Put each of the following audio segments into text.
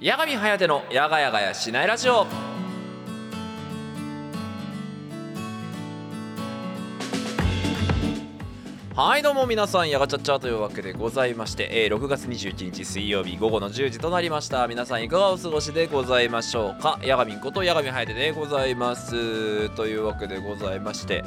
八神颯のやがやがやしないラジオ。はいどうも皆さんやがちゃっちゃというわけでございまして、えー6月21日水曜日午後の10時となりました。皆さんいかがお過ごしでございましょうか？やがみんことやがみはやてでございます。というわけでございまして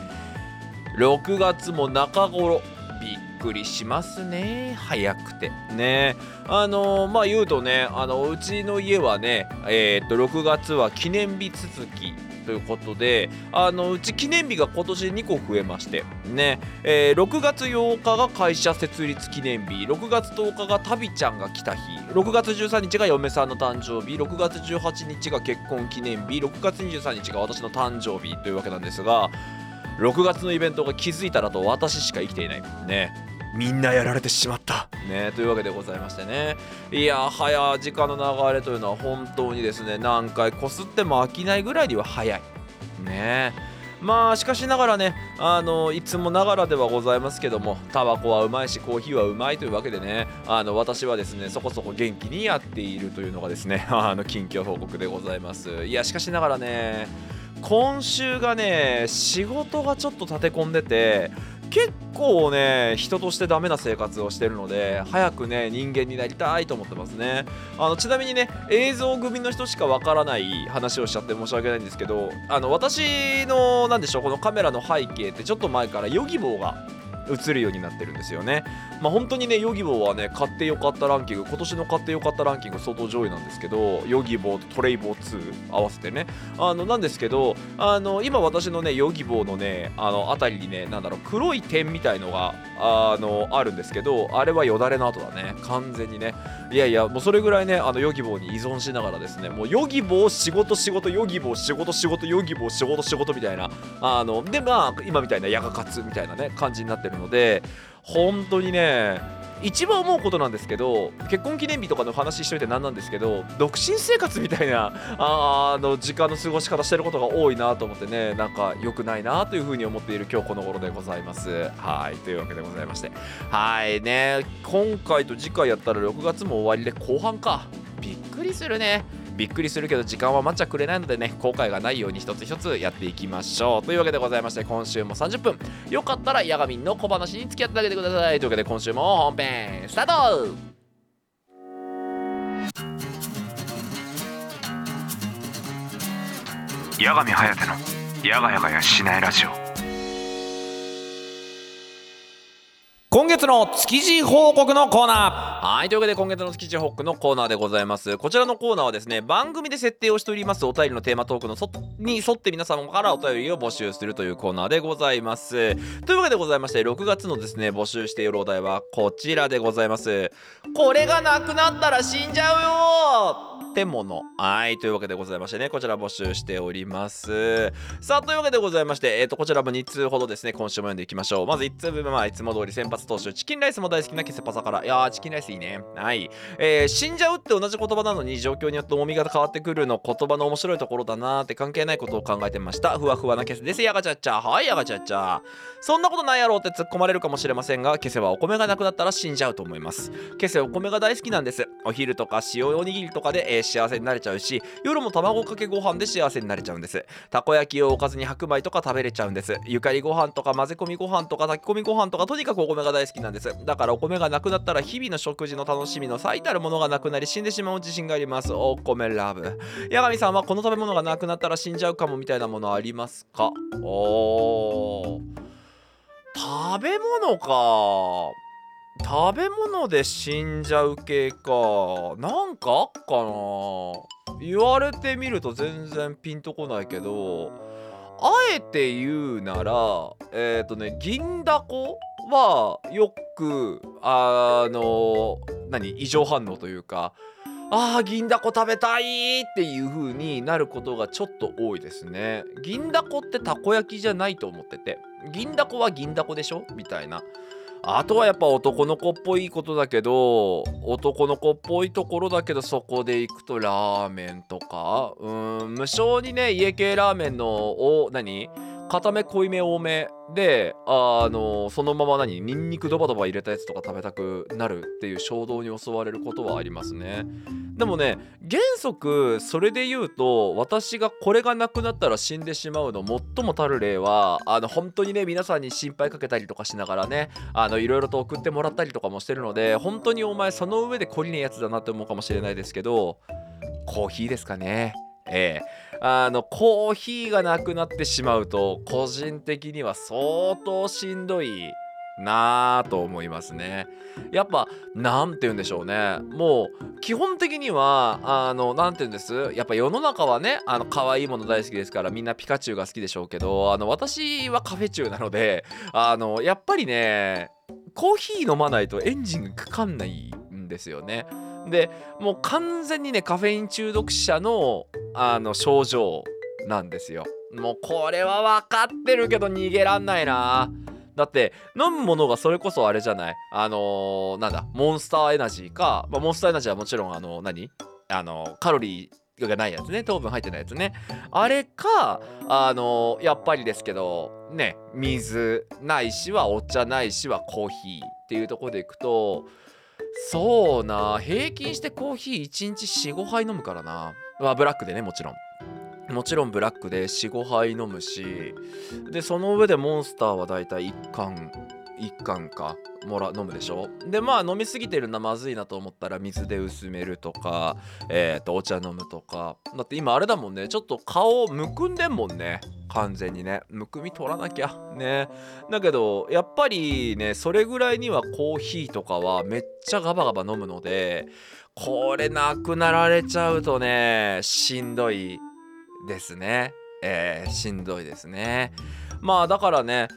6月も中頃びっくりしますね。早くて。ね。あのーまあ言うとねあのうちの家はねえーっと6月は記念日続きということであのうち記念日が今年2個増えましてね、えー6月8日が会社設立記念日6月10日がタビちゃんが来た日6月13日が嫁さんの誕生日6月18日が結婚記念日6月23日が私の誕生日というわけなんですが6月のイベントが気づいたらと私しか生きていない。ね。みんなやられてしまった。ね。というわけでございましてね。いや早時間の流れというのは本当にですね何回こすっても飽きないぐらいには早い。ね。まあしかしながらねあのいつもながらではございますけどもタバコはうまいしコーヒーはうまいというわけでねあの私はですねそこそこ元気にやっているというのがですね あの近況報告でございます。いやしかしながらね今週がね仕事がちょっと立て込んでて結構ね人としてダメな生活をしてるので早くね人間になりたいと思ってますね。あのちなみにね映像組の人しかわからない話をしちゃって申し訳ないんですけどあの私の何でしょうこのカメラの背景ってちょっと前からヨギボーが映るようになってるんですよね。まあ本当にねヨギボーはね買ってよかったランキング今年の買ってよかったランキング相当上位なんですけどヨギボーとトレイボー2合わせてね。あのなんですけどあの今私のねヨギボーのねあのあたりにねなんだろう黒い点みたいのがあのあるんですけどあれはよだれの跡だね。完全にね。いやいやもうそれぐらいねあのヨギボーに依存しながらですねもうヨギボー仕事仕事ヨギボー仕事仕事ヨギボー仕事仕事みたいなあのでまあ今みたいなヤガ活みたいなね感じになってるので本当にね一番思うことなんですけど結婚記念日とかの話しといてなんなんですけど独身生活みたいなあの時間の過ごし方してることが多いなと思ってねなんか良くないなというふうに思っている今日この頃でございます。はいというわけでございまして。はいね今回と次回やったら6月も終わりで後半か。びっくりするね。びっくりするけど時間は待っちゃくれないのでね後悔がないように一つ一つやっていきましょう。というわけでございまして今週も30分。よかったらヤガミンの小話に付き合ってあげてください。というわけで今週も本編スタート。八神颯のやがやがやしないラジオ。今月の築地報告のコーナー。はいというわけで今月の築地報告のコーナーでございます。こちらのコーナーはですね番組で設定をしておりますお便りのテーマトークのそに沿って皆様からお便りを募集するというコーナーでございます。というわけでございまして6月のですね募集しているお題はこちらでございます。これがなくなったら死んじゃうよ。ってものはいというわけでございましてねこちら募集しております。さあというわけでございましてえっ、とこちらも2通ほどですね今週も読んでいきましょう。まず1通目まあいつも通り先発投手チキンライスも大好きなケセパサから。いやーチキンライスいいね。はい。えー死んじゃうって同じ言葉なのに状況によって重みが変わってくるの言葉の面白いところだなーって関係ないことを考えてました。ふわふわなケセです。やがちゃっちゃはいやがちゃっちゃそんなことないやろうって突っ込まれるかもしれませんがケセはお米がなくなったら死んじゃうと思います。ケセお米が大好きなんです。お昼とか塩おにぎりとかで、えー幸せになれちゃうし夜も卵かけご飯で幸せになれちゃうんです。たこ焼きをおかずに白米とか食べれちゃうんです。ゆかりご飯とか混ぜ込みご飯とか炊き込みご飯とかとにかくお米が大好きなんです。だからお米がなくなったら日々の食事の楽しみの最たるものがなくなり死んでしまう自信があります。お米ラブ。八神さんはこの食べ物がなくなったら死んじゃうかもみたいなものありますか？おー。食べ物か。食べ物で死んじゃう系か。なんかあっかな。言われてみると全然ピンとこないけどあえて言うならえっ、とね銀だこはよくあの何？異常反応というかあー銀だこ食べたいっていう風になることがちょっと多いですね。銀だこってたこ焼きじゃないと思ってて。銀だこは銀だこでしょ？みたいな。あとはやっぱ男の子っぽいことだけど男の子っぽいところだけどそこで行くとラーメンとか。うーん無性にね家系ラーメンのお何？固め濃いめ多めであのそのまま何？ニンニクドバドバ入れたやつとか食べたくなるっていう衝動に襲われることはありますね。でもね原則それで言うと私がこれがなくなったら死んでしまうの最もたる例はあの本当にね皆さんに心配かけたりとかしながらねあのいろいろと送ってもらったりとかもしてるので本当にお前その上で懲りねえやつだなって思うかもしれないですけどコーヒーですかね。ええ。あのコーヒーがなくなってしまうと個人的には相当しんどいなぁと思いますね。やっぱなんて言うんでしょうねもう基本的にはあのなんて言うんです？やっぱ世の中はねあの可愛いもの大好きですからみんなピカチュウが好きでしょうけどあの私はカフェチュウなのであのやっぱりねコーヒー飲まないとエンジンがかかんないんですよね。でもう完全にねカフェイン中毒者のあの症状なんですよ。もうこれは分かってるけど逃げらんないな。だって飲むものがそれこそあれじゃない？あのー、なんだモンスターエナジーか、まあ、モンスターエナジーはもちろんあの何？あのカロリーがないやつね。糖分入ってないやつね。あれかあのー、やっぱりですけどね水ないしはお茶ないしはコーヒーっていうとこでいくとそうな。平均してコーヒー1日45杯飲むからな。まあブラックでねもちろん。もちろんブラックで45杯飲むし。でその上でモンスターはだいたい1缶1缶かもら飲むでしょ？でまあ飲みすぎてるなまずいなと思ったら水で薄めるとかえっ、ー、とお茶飲むとか。だって今あれだもんねちょっと顔むくんでんもんね完全にね。むくみ取らなきゃね。だけどやっぱりねそれぐらいにはコーヒーとかはめっちゃガバガバ飲むのでこれなくなられちゃうとねしんどいですね。えー、しんどいですね。まあだからね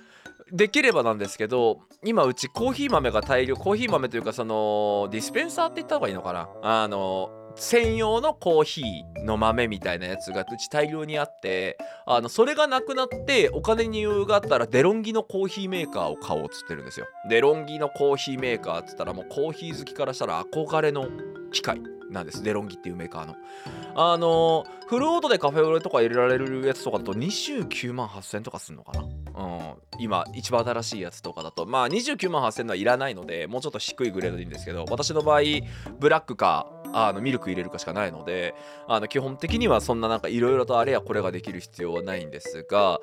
できればなんですけど今うちコーヒー豆が大量コーヒー豆というかそのディスペンサーって言った方がいいのかな？あの専用のコーヒーの豆みたいなやつがうち大量にあってあのそれがなくなってお金に余裕があったらデロンギのコーヒーメーカーを買おうっつってるんですよ。デロンギのコーヒーメーカーっつったらもうコーヒー好きからしたら憧れの機械。なんです。デロンギっていうメーカーの。あのフルオートでカフェオレとか入れられるやつとかだと29万8000とかすんのかな。うん。今一番新しいやつとかだと。まあ29万8000のはいらないのでもうちょっと低いグレードでいいんですけど私の場合ブラックかあのミルク入れるかしかないのであの基本的にはそんななんかいろいろとあれやこれができる必要はないんですが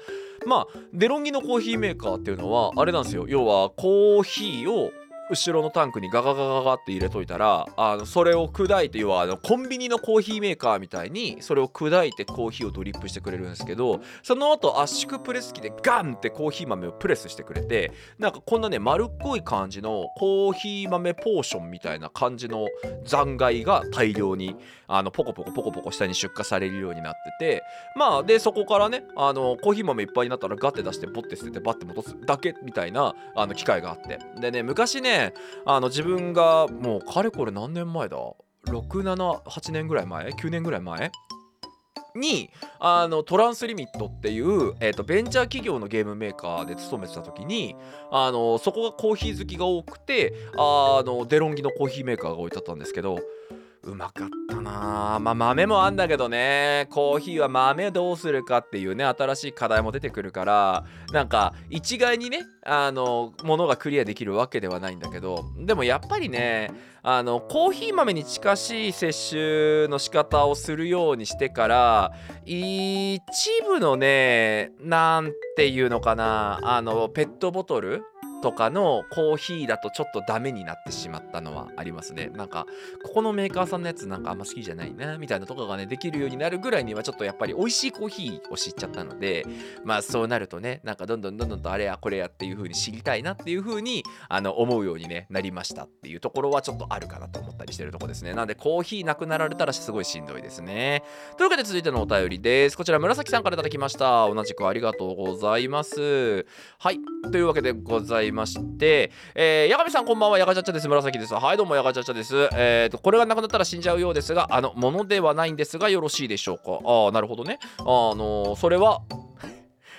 まあデロンギのコーヒーメーカーっていうのはあれなんですよ。要はコーヒーを後ろのタンクにガガガガガって入れといたらあのそれを砕いて要はあのコンビニのコーヒーメーカーみたいにそれを砕いてコーヒーをドリップしてくれるんですけどその後圧縮プレス機でガンってコーヒー豆をプレスしてくれてなんかこんなね丸っこい感じのコーヒー豆ポーションみたいな感じの残骸が大量にあのポコポコポコポコ下に出荷されるようになっててまあでそこからねあのコーヒー豆いっぱいになったらガッて出してポッて捨ててバッて戻すだけみたいなあの機械があって。でね昔ねあの自分がもうかれこれ何年前だ？678年ぐらい前？9年ぐらい前？にあのトランスリミットっていう、えーと、ベンチャー企業のゲームメーカーで勤めてた時にあのそこがコーヒー好きが多くてあのデロンギのコーヒーメーカーが置いてあったんですけどうまかったな。まあ豆もあんだけどね。コーヒーは豆どうするかっていうね新しい課題も出てくるからなんか一概にねあのものがクリアできるわけではないんだけどでもやっぱりねあのコーヒー豆に近しい摂取の仕方をするようにしてから一部のねなんていうのかなあのペットボトルとかのコーヒーだとちょっとダメになってしまったのはありますね。なんか、ここのメーカーさんのやつなんかあんま好きじゃないな、みたいなとかがね、できるようになるぐらいにはちょっとやっぱり美味しいコーヒーを知っちゃったので、まあそうなるとね、なんかどんどんどんどんとあれやこれやっていう風に知りたいなっていう風にあの思うように、ね、なりましたっていうところはちょっとあるかなと思ったりしてるとこですね。なんでコーヒーなくなられたらすごいしんどいですね。というわけで続いてのお便りです。こちら紫さんからいただきました。同じくありがとうございます。はい。というわけでございますして、えー、八神さんこんばんは、やがちゃっちゃです。紫です。はい、どうも、やがちゃっちゃです。えーと、これがなくなったら死んじゃうようですが、あの、ものではないんですが、よろしいでしょうか？ああ、なるほどね。あのー、それは、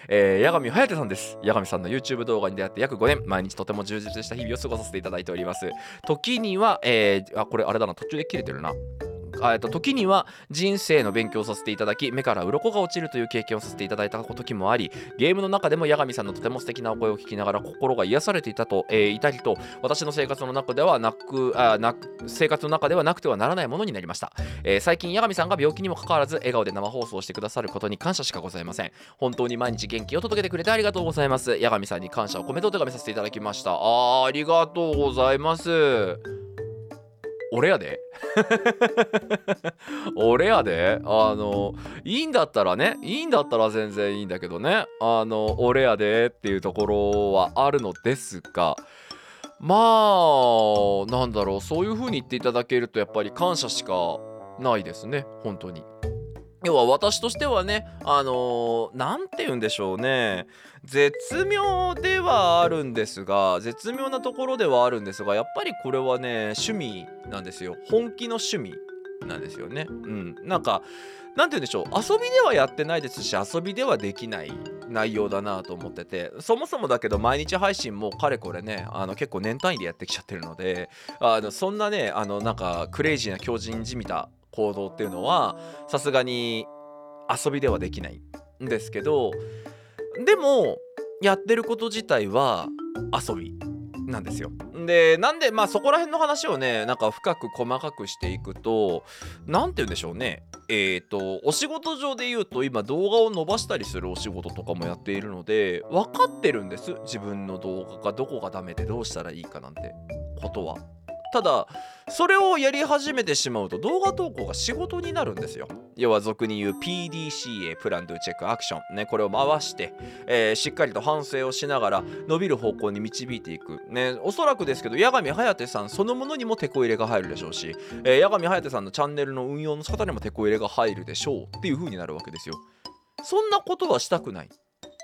えー、八神颯さんです。八神さんの YouTube 動画に出会って約5年、毎日とても充実した日々を過ごさせていただいております。時には、えー、あ、これあれだな、途中で切れてるな。あえっと時には人生の勉強をさせていただき目から鱗が落ちるという経験をさせていただいた時もありゲームの中でも八神さんのとても素敵なお声を聞きながら心が癒されていたと、えーいたりと私の生活の中ではなくあな生活の中ではなくてはならないものになりました、えー最近八神さんが病気にもかかわらず笑顔で生放送してくださることに感謝しかございません。本当に毎日元気を届けてくれてありがとうございます。八神さんに感謝を込めてお手紙させていただきました。あありがとうございます。俺やで。俺やで。あのいいんだったらねいいんだったら全然いいんだけどね。あの俺やでっていうところはあるのですがまあなんだろう。そういう風に言っていただけるとやっぱり感謝しかないですね。本当に。要は私としてはねあのなんて言うんでしょうね。絶妙ではあるんですが絶妙なところではあるんですがやっぱりこれはね趣味なんですよ。本気の趣味なんですよね。うん。なんかなんて言うんでしょう。遊びではやってないですし遊びではできない内容だなと思っててそもそもだけど毎日配信もかれこれねあの結構年単位でやってきちゃってるのであのそんなねあのなんかクレイジーな強靭じみた行動っていうのはさすがに遊びではできないんですけどでもやってること自体は遊びなんですよ。でなんでまあそこら辺の話をねなんか深く細かくしていくと何て言うんでしょうねえっ、とお仕事上で言うと今動画を伸ばしたりするお仕事とかもやっているので分かってるんです自分の動画がどこがダメでどうしたらいいかなんてことは。ただそれをやり始めてしまうと動画投稿が仕事になるんですよ。要は俗に言う PDCA プランドゥチェックアクション。ねこれを回して、えーしっかりと反省をしながら伸びる方向に導いていく。ねおそらくですけど八神颯さんそのものにもテこ入れが入るでしょうし、えー八神颯さんのチャンネルの運用の仕方にもテこ入れが入るでしょうっていう風になるわけですよ。そんなことはしたくない。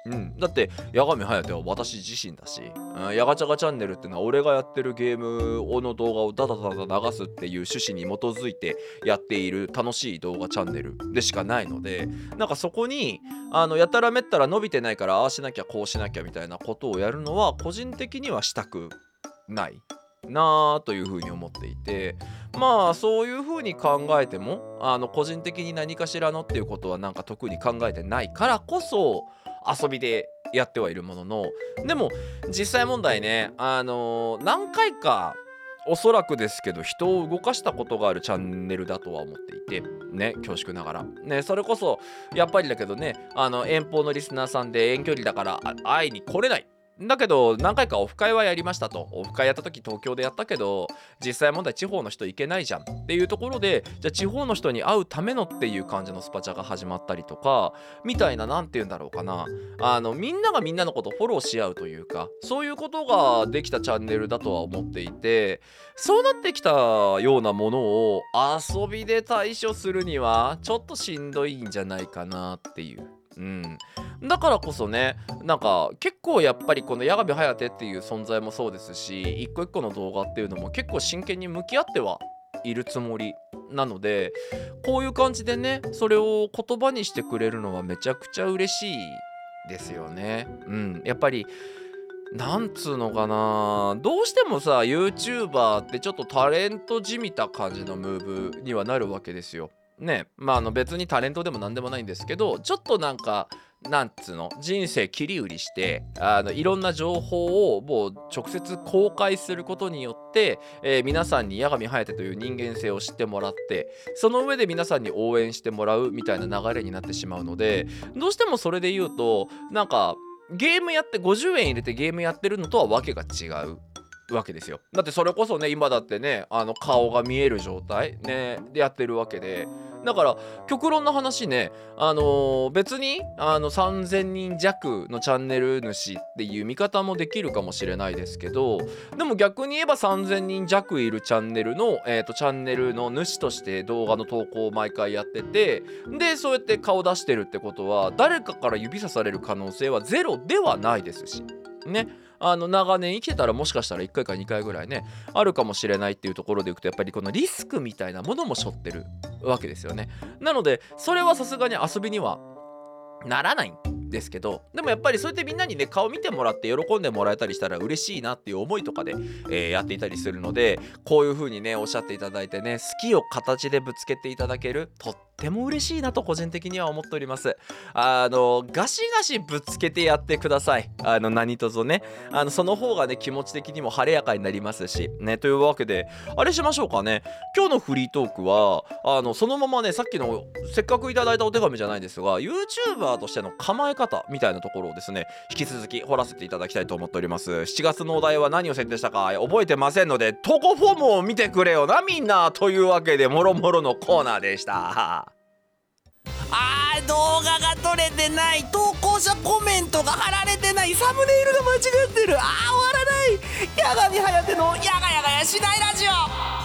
うん、だって八神颯は私自身だし、うん、ヤガチャガチャンネルってのは俺がやってるゲームの動画をダダダダ流すっていう趣旨に基づいてやっている楽しい動画チャンネルでしかないのでなんかそこにあのやたらめったら伸びてないからああしなきゃこうしなきゃみたいなことをやるのは個人的にはしたくないなあというふうに思っていてまあそういうふうに考えてもあの個人的に何かしらのっていうことはなんか特に考えてないからこそ遊びでやってはいるもののでも実際問題ねあの何回かおそらくですけど人を動かしたことがあるチャンネルだとは思っていてね恐縮ながら。ねそれこそやっぱりだけどねあの遠方のリスナーさんで遠距離だから会いに来れない。だけど何回かオフ会はやりましたと。オフ会やった時東京でやったけど実際問題地方の人行けないじゃん。っていうところでじゃあ地方の人に会うためのっていう感じのスパチャが始まったりとかみたいな何て言うんだろうかな。あのみんながみんなのことフォローし合うというかそういうことができたチャンネルだとは思っていてそうなってきたようなものを遊びで対処するにはちょっとしんどいんじゃないかなっていう。うん、だからこそねなんか結構やっぱりこの八神颯っていう存在もそうですし一個一個の動画っていうのも結構真剣に向き合ってはいるつもりなのでこういう感じでねそれを言葉にしてくれるのはめちゃくちゃ嬉しいですよね。うん、やっぱりなんつうのかなどうしてもさ YouTuber ってちょっとタレントじみた感じのムーブにはなるわけですよ。ねまああの別にタレントでも何でもないんですけどちょっとなんかなんつうの人生切り売りしてあのいろんな情報をもう直接公開することによって、えー皆さんに八神颯という人間性を知ってもらってその上で皆さんに応援してもらうみたいな流れになってしまうのでどうしてもそれで言うとなんかゲームやって50円入れてゲームやってるのとはわけが違う。わけですよ。だってそれこそね今だってねあの顔が見える状態ねでやってるわけで。だから極論の話ねあのー別にあの3000人弱のチャンネル主っていう見方もできるかもしれないですけどでも逆に言えば3000人弱いるチャンネルの、えー、とチャンネルの主として動画の投稿を毎回やっててでそうやって顔出してるってことは誰かから指さされる可能性はゼロではないですし。ね。あの長年生きてたらもしかしたら1回か2回ぐらいねあるかもしれないっていうところでいくとやっぱりこのリスクみたいなものも背負ってるわけですよね。なのでそれはさすがに遊びにはならないんですけどでもやっぱりそうやってみんなにね顔見てもらって喜んでもらえたりしたら嬉しいなっていう思いとかで、えーやっていたりするのでこういう風にねおっしゃっていただいてね好きを形でぶつけていただけるとっても嬉しいなと個人的には思っております。あのガシガシぶつけてやってください。あの何卒ね。あのその方がね気持ち的にも晴れやかになりますし。ねというわけであれしましょうかね。今日のフリートークはあのそのままねさっきのせっかくいただいたお手紙じゃないですが YouTuber としての構え方みたいなところをですね引き続き掘らせていただきたいと思っております。7月のお題は何を設定したか覚えてませんので投稿フォームを見てくれよなみんな。というわけでもろもろのコーナーでした。あー動画が撮れてない。投稿者コメントが貼られてない。サムネイルが間違ってる。あー終わらない。矢神颯のやがやがやしないラジオ。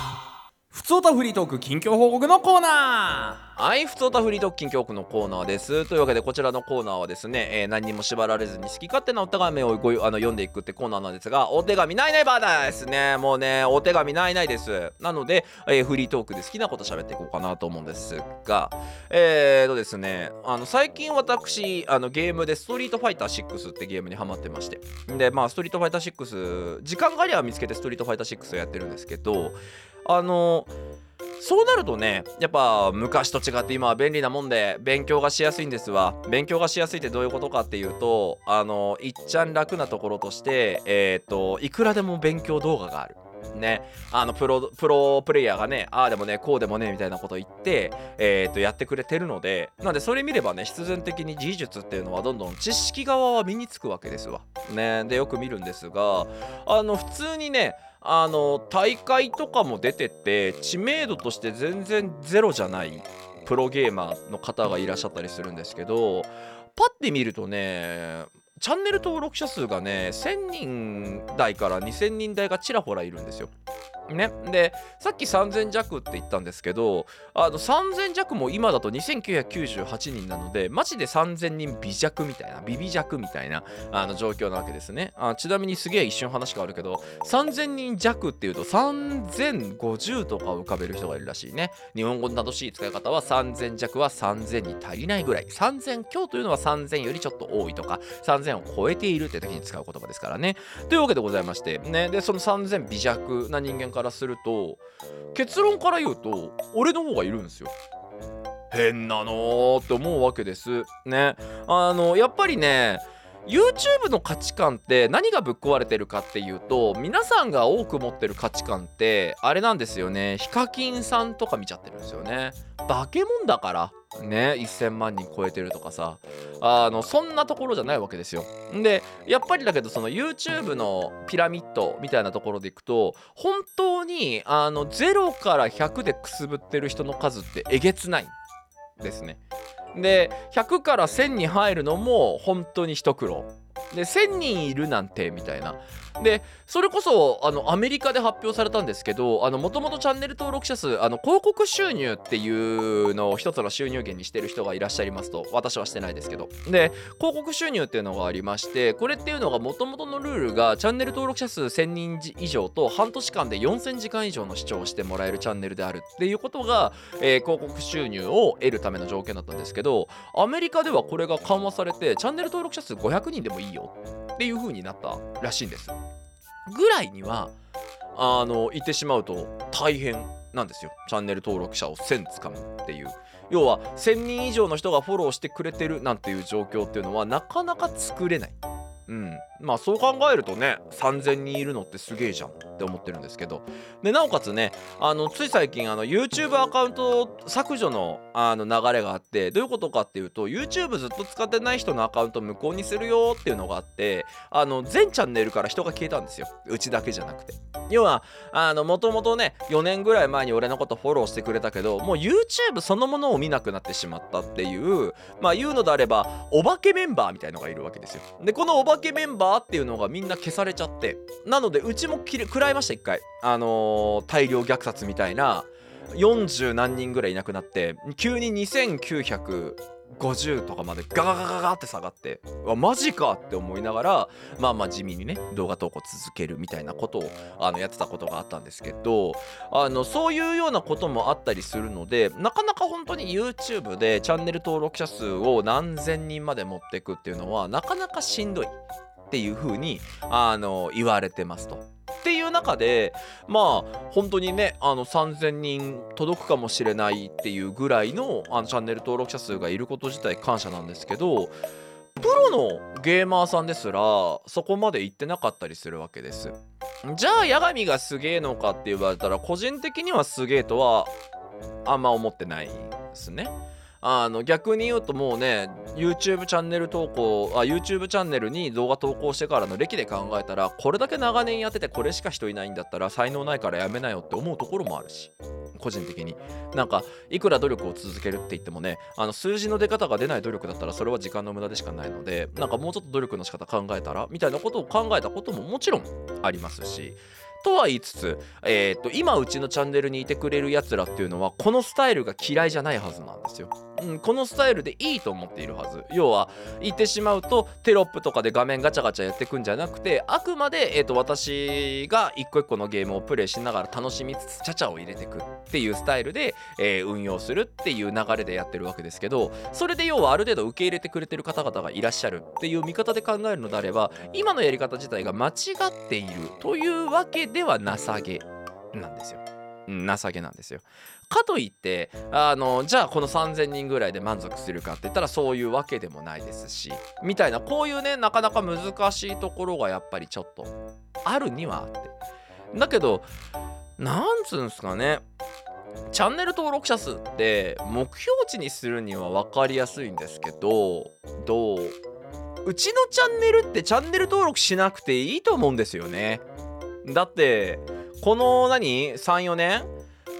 ふつおたフリートーク近況報告のコーナーはい、ふつおたフリートーク近況報告のコーナーです。というわけで、こちらのコーナーはですね、えー何にも縛られずに好き勝手なお手紙をごあの読んでいくってコーナーなんですが、お手紙ないないバーですね。もうね、お手紙ないないです。なので、えーフリートークで好きなこと喋っていこうかなと思うんですが、えーとですね、あの最近私、あのゲームでストリートファイター6ってゲームにハマってまして、で、まあ、ストリートファイター6、時間がありゃ見つけてストリートファイター6をやってるんですけど、あのそうなるとねやっぱ昔と違って今は便利なもんで勉強がしやすいんですわ。勉強がしやすいってどういうことかっていうとあのいっちゃん楽なところとしてえっ、といくらでも勉強動画がある。ね、あのプロプロプレイヤーがねああでもねこうでもねみたいなこと言って、えー、とやってくれてるのでなんでそれ見ればね必然的に技術っていうのはどんどん知識側は身につくわけですわ。ね、でよく見るんですがあの普通にねあの大会とかも出てて知名度として全然ゼロじゃないプロゲーマーの方がいらっしゃったりするんですけどパッて見るとねチャンネル登録者数がね1000人台から2000人台がちらほらいるんですよ。ね、でさっき3000弱って言ったんですけどあの3000弱も今だと2998人なのでマジで3000人微弱みたいなビビ弱みたいなあの状況なわけですね。あちなみにすげえ一瞬話変わるけど3000人弱っていうと3050とかを浮かべる人がいるらしいね。日本語の正しい使い方は3000弱は3000に足りないぐらい。3000強というのは3000よりちょっと多いとか3000を超えているって時に使う言葉ですからね。というわけでございましてね。でその3000微弱な人間からからすると結論から言うと俺の方がいるんですよ。変なのーって思うわけです。ね。あのやっぱりね YouTube の価値観って何がぶっ壊れてるかっていうと皆さんが多く持ってる価値観ってあれなんですよね。ヒカキンさんとか見ちゃってるんですよね。化け物だから。ね1000万人超えてるとかさ。あのそんなところじゃないわけですよ。でやっぱりだけどその YouTube のピラミッドみたいなところでいくと本当にあの0から100でくすぶってる人の数ってえげつないですね。で100から1000に入るのも本当に一苦労。で1000人いるなんてみたいな。でそれこそあのアメリカで発表されたんですけどもともとチャンネル登録者数あの広告収入っていうのを一つの収入源にしてる人がいらっしゃいますと私はしてないですけど。で広告収入っていうのがありましてこれっていうのがもともとのルールがチャンネル登録者数1000人以上と半年間で4000時間以上の視聴をしてもらえるチャンネルであるっていうことが、えー広告収入を得るための条件だったんですけどアメリカではこれが緩和されてチャンネル登録者数500人でもいいよっていう風になったらしいんです。ぐらいにはあの言ってしまうと大変なんですよ。チャンネル登録者を1000つかむっていう。要は1000人以上の人がフォローしてくれてるなんていう状況っていうのはなかなか作れない。うん。まあそう考えるとね3000人いるのってすげえじゃんって思ってるんですけど。でなおかつねあのつい最近あの YouTube アカウント削除のあの流れがあってどういうことかっていうと YouTube ずっと使ってない人のアカウント無効にするよっていうのがあってあの全チャンネルから人が消えたんですよ。うちだけじゃなくて。要はあのもともとね4年ぐらい前に俺のことフォローしてくれたけどもう YouTube そのものを見なくなってしまったっていうまあ言うのであればお化けメンバーみたいのがいるわけですよ。でこのお化けメンバーっていうのがみんな消されちゃって。なのでうちも食らいました一回。あのー大量虐殺みたいな40何人ぐらいいなくなって急に2900 50とかまでガガガガガって下がってわマジかって思いながらまあまあ地味にね動画投稿続けるみたいなことをあのやってたことがあったんですけどあのそういうようなこともあったりするのでなかなか本当に YouTube でチャンネル登録者数を何千人まで持っていくっていうのはなかなかしんどい。っていう風にあの言われてますと。っていう中でまあ本当にねあの3000人届くかもしれないっていうぐらいのあのチャンネル登録者数がいること自体感謝なんですけどプロのゲーマーさんですらそこまで行ってなかったりするわけですじゃあ八神がすげえのかって言われたら個人的にはすげえとはあんま思ってないですねあの逆に言うともうね YouTube チャンネル投稿あ YouTube チャンネルに動画投稿してからの歴で考えたらこれだけ長年やっててこれしか人いないんだったら才能ないからやめなよって思うところもあるし個人的になんかいくら努力を続けるって言ってもねあの数字の出方が出ない努力だったらそれは時間の無駄でしかないのでなんかもうちょっと努力の仕方考えたらみたいなことを考えたことももちろんありますしとは言いつつ、えー、と今うちのチャンネルにいてくれるやつらっていうのはこのスタイルが嫌いじゃないはずなんですよ。うん、このスタイルでいいと思っているはず要は言ってしまうとテロップとかで画面ガチャガチャやってくんじゃなくてあくまで、えー、と私が一個一個のゲームをプレイしながら楽しみつつチャチャを入れてくっていうスタイルで、えー、運用するっていう流れでやってるわけですけどそれで要はある程度受け入れてくれてる方々がいらっしゃるっていう見方で考えるのであれば今のやり方自体が間違っているというわけではなさげなんですよ。情けなんですよ。かといってあのじゃあこの3,000人ぐらいで満足するかって言ったらそういうわけでもないですしみたいなこういうねなかなか難しいところがやっぱりちょっとあるにはあって。だけどなんつうんすかねチャンネル登録者数って目標値にするには分かりやすいんですけどどう？うちのチャンネルってチャンネル登録しなくていいと思うんですよね。だってこの何？34年？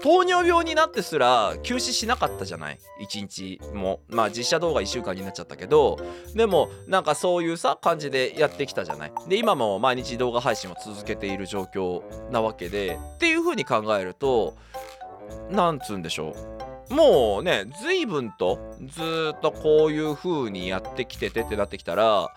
糖尿病になってすら休止しなかったじゃない？1日も。まあ実写動画1週間になっちゃったけど。でもなんかそういうさ感じでやってきたじゃない？で今も毎日動画配信を続けている状況なわけで。っていう風に考えるとなんつうんでしょう？もうね随分とずっとこういう風にやってきててってなってきたら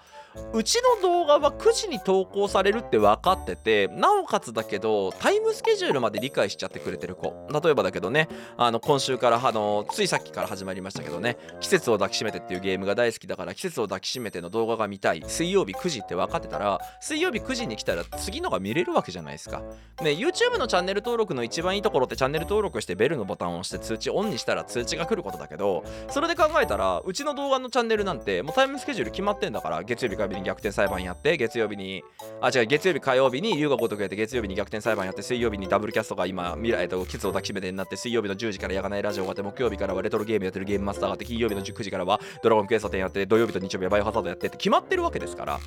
うちの動画は9時に投稿されるって分かっててなおかつだけどタイムスケジュールまで理解しちゃってくれてる子。例えばだけどねあの今週からあのついさっきから始まりましたけどね季節を抱きしめてっていうゲームが大好きだから季節を抱きしめての動画が見たい。水曜日9時って分かってたら水曜日9時に来たら次のが見れるわけじゃないですか。ね YouTube のチャンネル登録の一番いいところってチャンネル登録してベルのボタンを押して通知オンにしたら通知が来ることだけどそれで考えたらうちの動画のチャンネルなんてもうタイムスケジュール決まってんだから月曜日から火曜日に逆転裁判やって月曜日にあ違う月曜日火曜日に龍が如くやって月曜日に逆転裁判やって水曜日にダブルキャストが今未来とキツを抱きしめてになって水曜日の10時からやがないラジオがあって木曜日からはレトロゲームやってるゲームマスターがあって金曜日の19時からはドラゴンクエスト10やって土曜日と日曜日はバイオハザードやってって決まってるわけですから。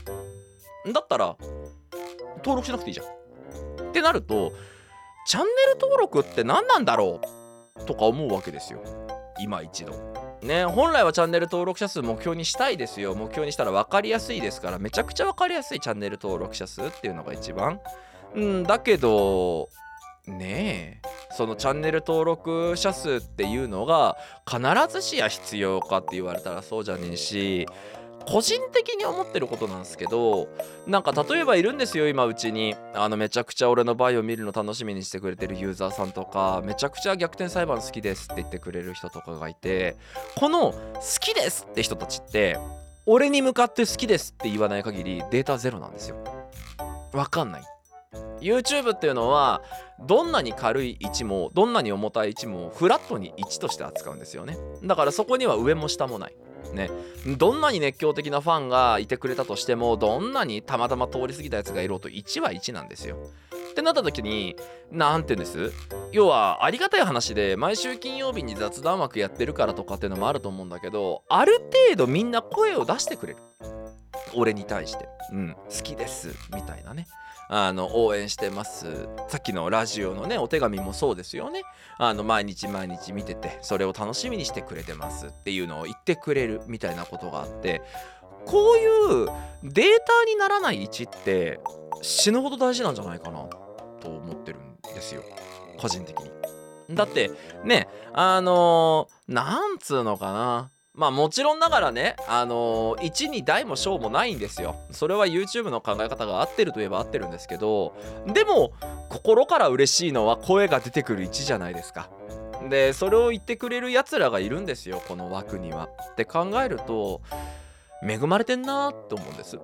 だったら登録しなくていいじゃん。ってなるとチャンネル登録って何なんだろうとか思うわけですよ。今一度。ね本来はチャンネル登録者数目標にしたいですよ。目標にしたら分かりやすいですから。めちゃくちゃ分かりやすいチャンネル登録者数っていうのが一番。うんだけどねえ。そのチャンネル登録者数っていうのが必ずしや必要かって言われたらそうじゃねえし個人的に思ってることなんですけどなんか例えばいるんですよ今うちに。あのめちゃくちゃ俺のバイオ見るの楽しみにしてくれてるユーザーさんとかめちゃくちゃ逆転裁判好きですって言ってくれる人とかがいてこの好きですって人たちって俺に向かって好きですって言わない限りデータゼロなんですよ。わかんない。YouTube っていうのはどんなに軽い位置もどんなに重たい位置もフラットに1として扱うんですよね。だからそこには上も下もない。ね。どんなに熱狂的なファンがいてくれたとしてもどんなにたまたま通り過ぎたやつがいろうと1は1なんですよ。ってなった時に何て言うんです？要はありがたい話で毎週金曜日に雑談枠やってるからとかっていうのもあると思うんだけどある程度みんな声を出してくれる。俺に対してうん。好きですみたいなね。あの応援してます。さっきのラジオのねお手紙もそうですよね。あの毎日毎日見ててそれを楽しみにしてくれてますっていうのを言ってくれるみたいなことがあってこういうデータにならない位置って死ぬほど大事なんじゃないかなと思ってるんですよ。個人的に。だってねあのー、なんつうのかなまあもちろんながらねあのー、1に大も小もないんですよ。それは YouTube の考え方が合ってるといえば合ってるんですけどでも心から嬉しいのは声が出てくる1じゃないですか。でそれを言ってくれるやつらがいるんですよこの枠には。って考えると恵まれてんなーって思うんです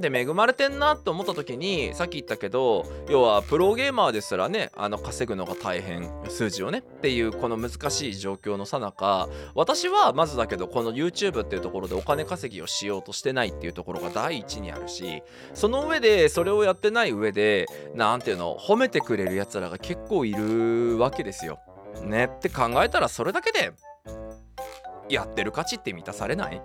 で恵まれてんなって思った時にさっき言ったけど要はプロゲーマーですらねあの稼ぐのが大変数字をねっていうこの難しい状況のさなか私はまずだけどこの YouTube っていうところでお金稼ぎをしようとしてないっていうところが第一にあるしその上でそれをやってない上で何ていうの褒めてくれるやつらが結構いるわけですよ。ねって考えたらそれだけでやってる価値って満たされない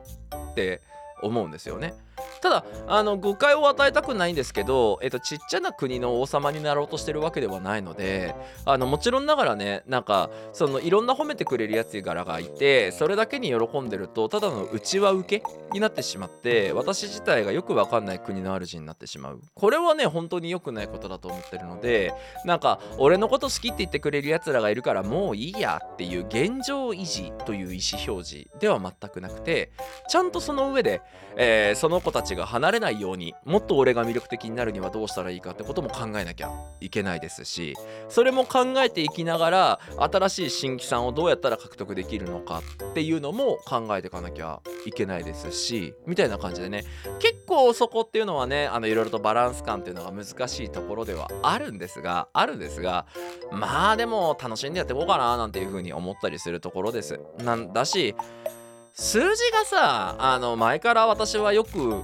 って思うんですよね。ただあの誤解を与えたくないんですけど、えっと、ちっちゃな国の王様になろうとしてるわけではないのであのもちろんながらねなんかそのいろんな褒めてくれるやつ柄がいてそれだけに喜んでるとただの内輪受けになってしまって私自体がよくわかんない国の主になってしまう。これはね本当に良くないことだと思ってるのでなんか俺のこと好きって言ってくれるやつらがいるからもういいやっていう現状維持という意思表示では全くなくてちゃんとその上で、えー、その子たちが離れないようにもっと俺が魅力的になるにはどうしたらいいかってことも考えなきゃいけないですしそれも考えていきながら新しい新規さんをどうやったら獲得できるのかっていうのも考えていかなきゃいけないですしみたいな感じでね。結構そこっていうのはねあのいろいろとバランス感っていうのが難しいところではあるんですがあるんですがまあでも楽しんでやっていこうかななんていうふうに思ったりするところです。なんだし数字がさあの前から私はよく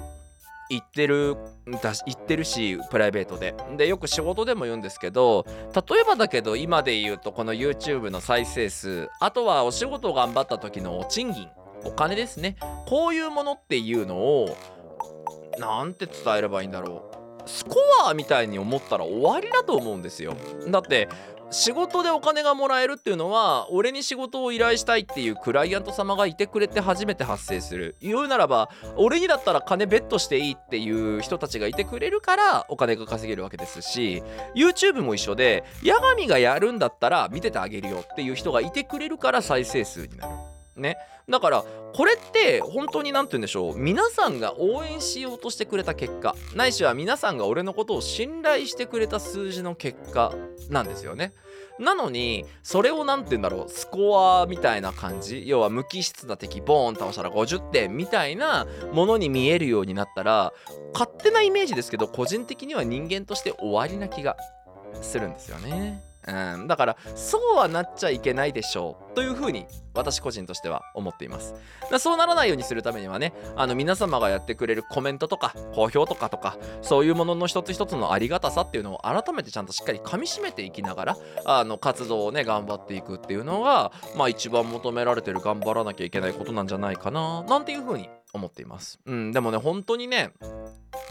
言ってるだ言ってるしプライベートで。でよく仕事でも言うんですけど例えばだけど今で言うとこの YouTube の再生数あとはお仕事を頑張った時のお賃金お金ですね。こういうものっていうのをなんて伝えればいいんだろう。スコアみたいに思ったら終わりだと思うんですよ。だって仕事でお金がもらえるっていうのは俺に仕事を依頼したいっていうクライアント様がいてくれて初めて発生する。言うならば俺にだったら金ベットしていいっていう人たちがいてくれるからお金が稼げるわけですし YouTube も一緒で八神がやるんだったら見ててあげるよっていう人がいてくれるから再生数になる。ね。だからこれって本当に何て言うんでしょう。皆さんが応援しようとしてくれた結果。ないしは皆さんが俺のことを信頼してくれた数字の結果なんですよね。なのにそれを何て言うんだろう。スコアみたいな感じ。要は無機質な敵ボーン倒したら50点みたいなものに見えるようになったら勝手なイメージですけど個人的には人間として終わりな気がするんですよね。ん、だからそうはなっちゃいけないでしょうというふうに私個人としては思っています。そうならないようにするためにはねあの皆様がやってくれるコメントとか好評とかとかそういうものの一つ一つのありがたさっていうのを改めてちゃんとしっかりかみしめていきながらあの活動をね頑張っていくっていうのがまあ一番求められてる頑張らなきゃいけないことなんじゃないかななんていうふうに思っています。うんでもね本当にね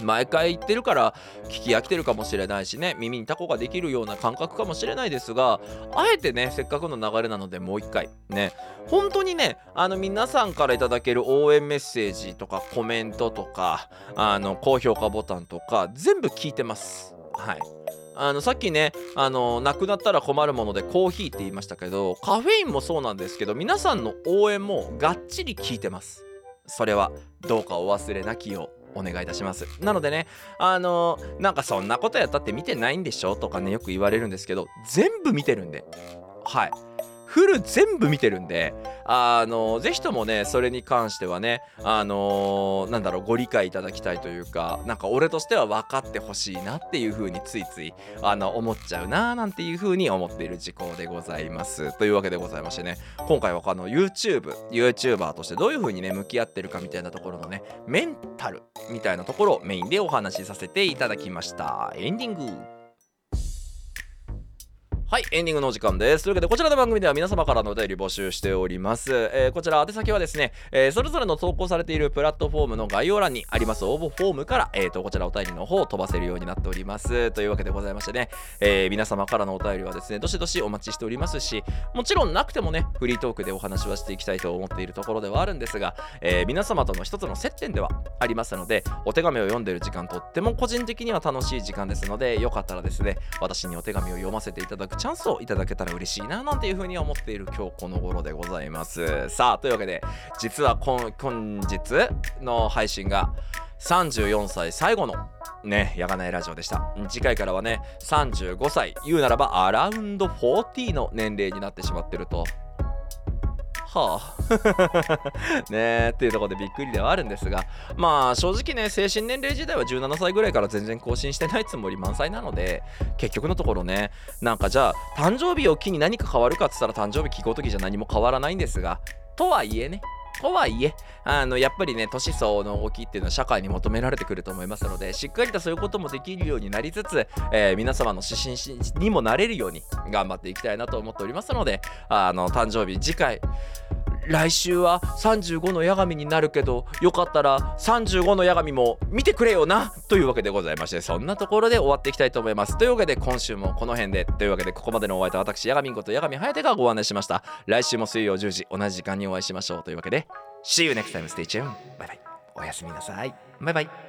毎回言ってるから聞き飽きてるかもしれないしね耳にタコができるような感覚かもしれないですがあえてねせっかくの流れなのでもう一回ね本当にねあの皆さんからいただける応援メッセージとかコメントとかあの高評価ボタンとか全部聞いてます。はい。あのさっきねあのなくなったら困るものでコーヒーって言いましたけどカフェインもそうなんですけど皆さんの応援もがっちり聞いてます。それはどうかお忘れなきよう。お願いいたします。なのでねあのー、なんかそんなことやったって見てないんでしょ？とかねよく言われるんですけど全部見てるんで。はい。フル全部見てるんであのぜひともねそれに関してはねあのー、なんだろうご理解いただきたいというかなんか俺としては分かってほしいなっていう風についついあの思っちゃうななんていう風に思っている事項でございます。というわけでございましてね今回はあの YouTubeYouTuber としてどういう風にね向き合ってるかみたいなところのねメンタルみたいなところをメインでお話しさせていただきました。エンディング。はい、エンディングのお時間です。というわけで、こちらの番組では皆様からのお便り募集しております。えー、こちら、宛先はですね、えー、それぞれの投稿されているプラットフォームの概要欄にあります応募フォームから、えーと、こちらお便りの方を飛ばせるようになっております。というわけでございましてね、えー、皆様からのお便りはですね、どしどしお待ちしておりますし、もちろんなくてもね、フリートークでお話はしていきたいと思っているところではあるんですが、えー、皆様との一つの接点ではありますので、お手紙を読んでる時間とっても個人的には楽しい時間ですので、よかったらですね、私にお手紙を読ませていただくチャンスをいただけたら嬉しいななんていうふうに思っている今日この頃でございます。さあというわけで実は今本日の配信が34歳最後のねやがないラジオでした。次回からはね35歳言うならばアラウンド40の年齢になってしまってるとはあ。ねえっていうところでびっくりではあるんですがまあ正直ね精神年齢時代は17歳ぐらいから全然更新してないつもり満載なので結局のところねなんかじゃあ誕生日を機に何か変わるかっつったら誕生日聞こうときじゃ何も変わらないんですがとはいえねとはいえあのやっぱりね年相応の動きっていうのは社会に求められてくると思いますのでしっかりとそういうこともできるようになりつつ、えー皆様の指針にもなれるように頑張っていきたいなと思っておりますのであの誕生日次回来週は35の八神になるけどよかったら35の八神も見てくれよなというわけでございましてそんなところで終わっていきたいと思います。というわけで今週もこの辺で。というわけでここまでのお相手は私八神こと八神颯がご案内しました。来週も水曜10時同じ時間にお会いしましょう。というわけで See you next time. Stay tuned. バイバイおやすみなさい。バイバイ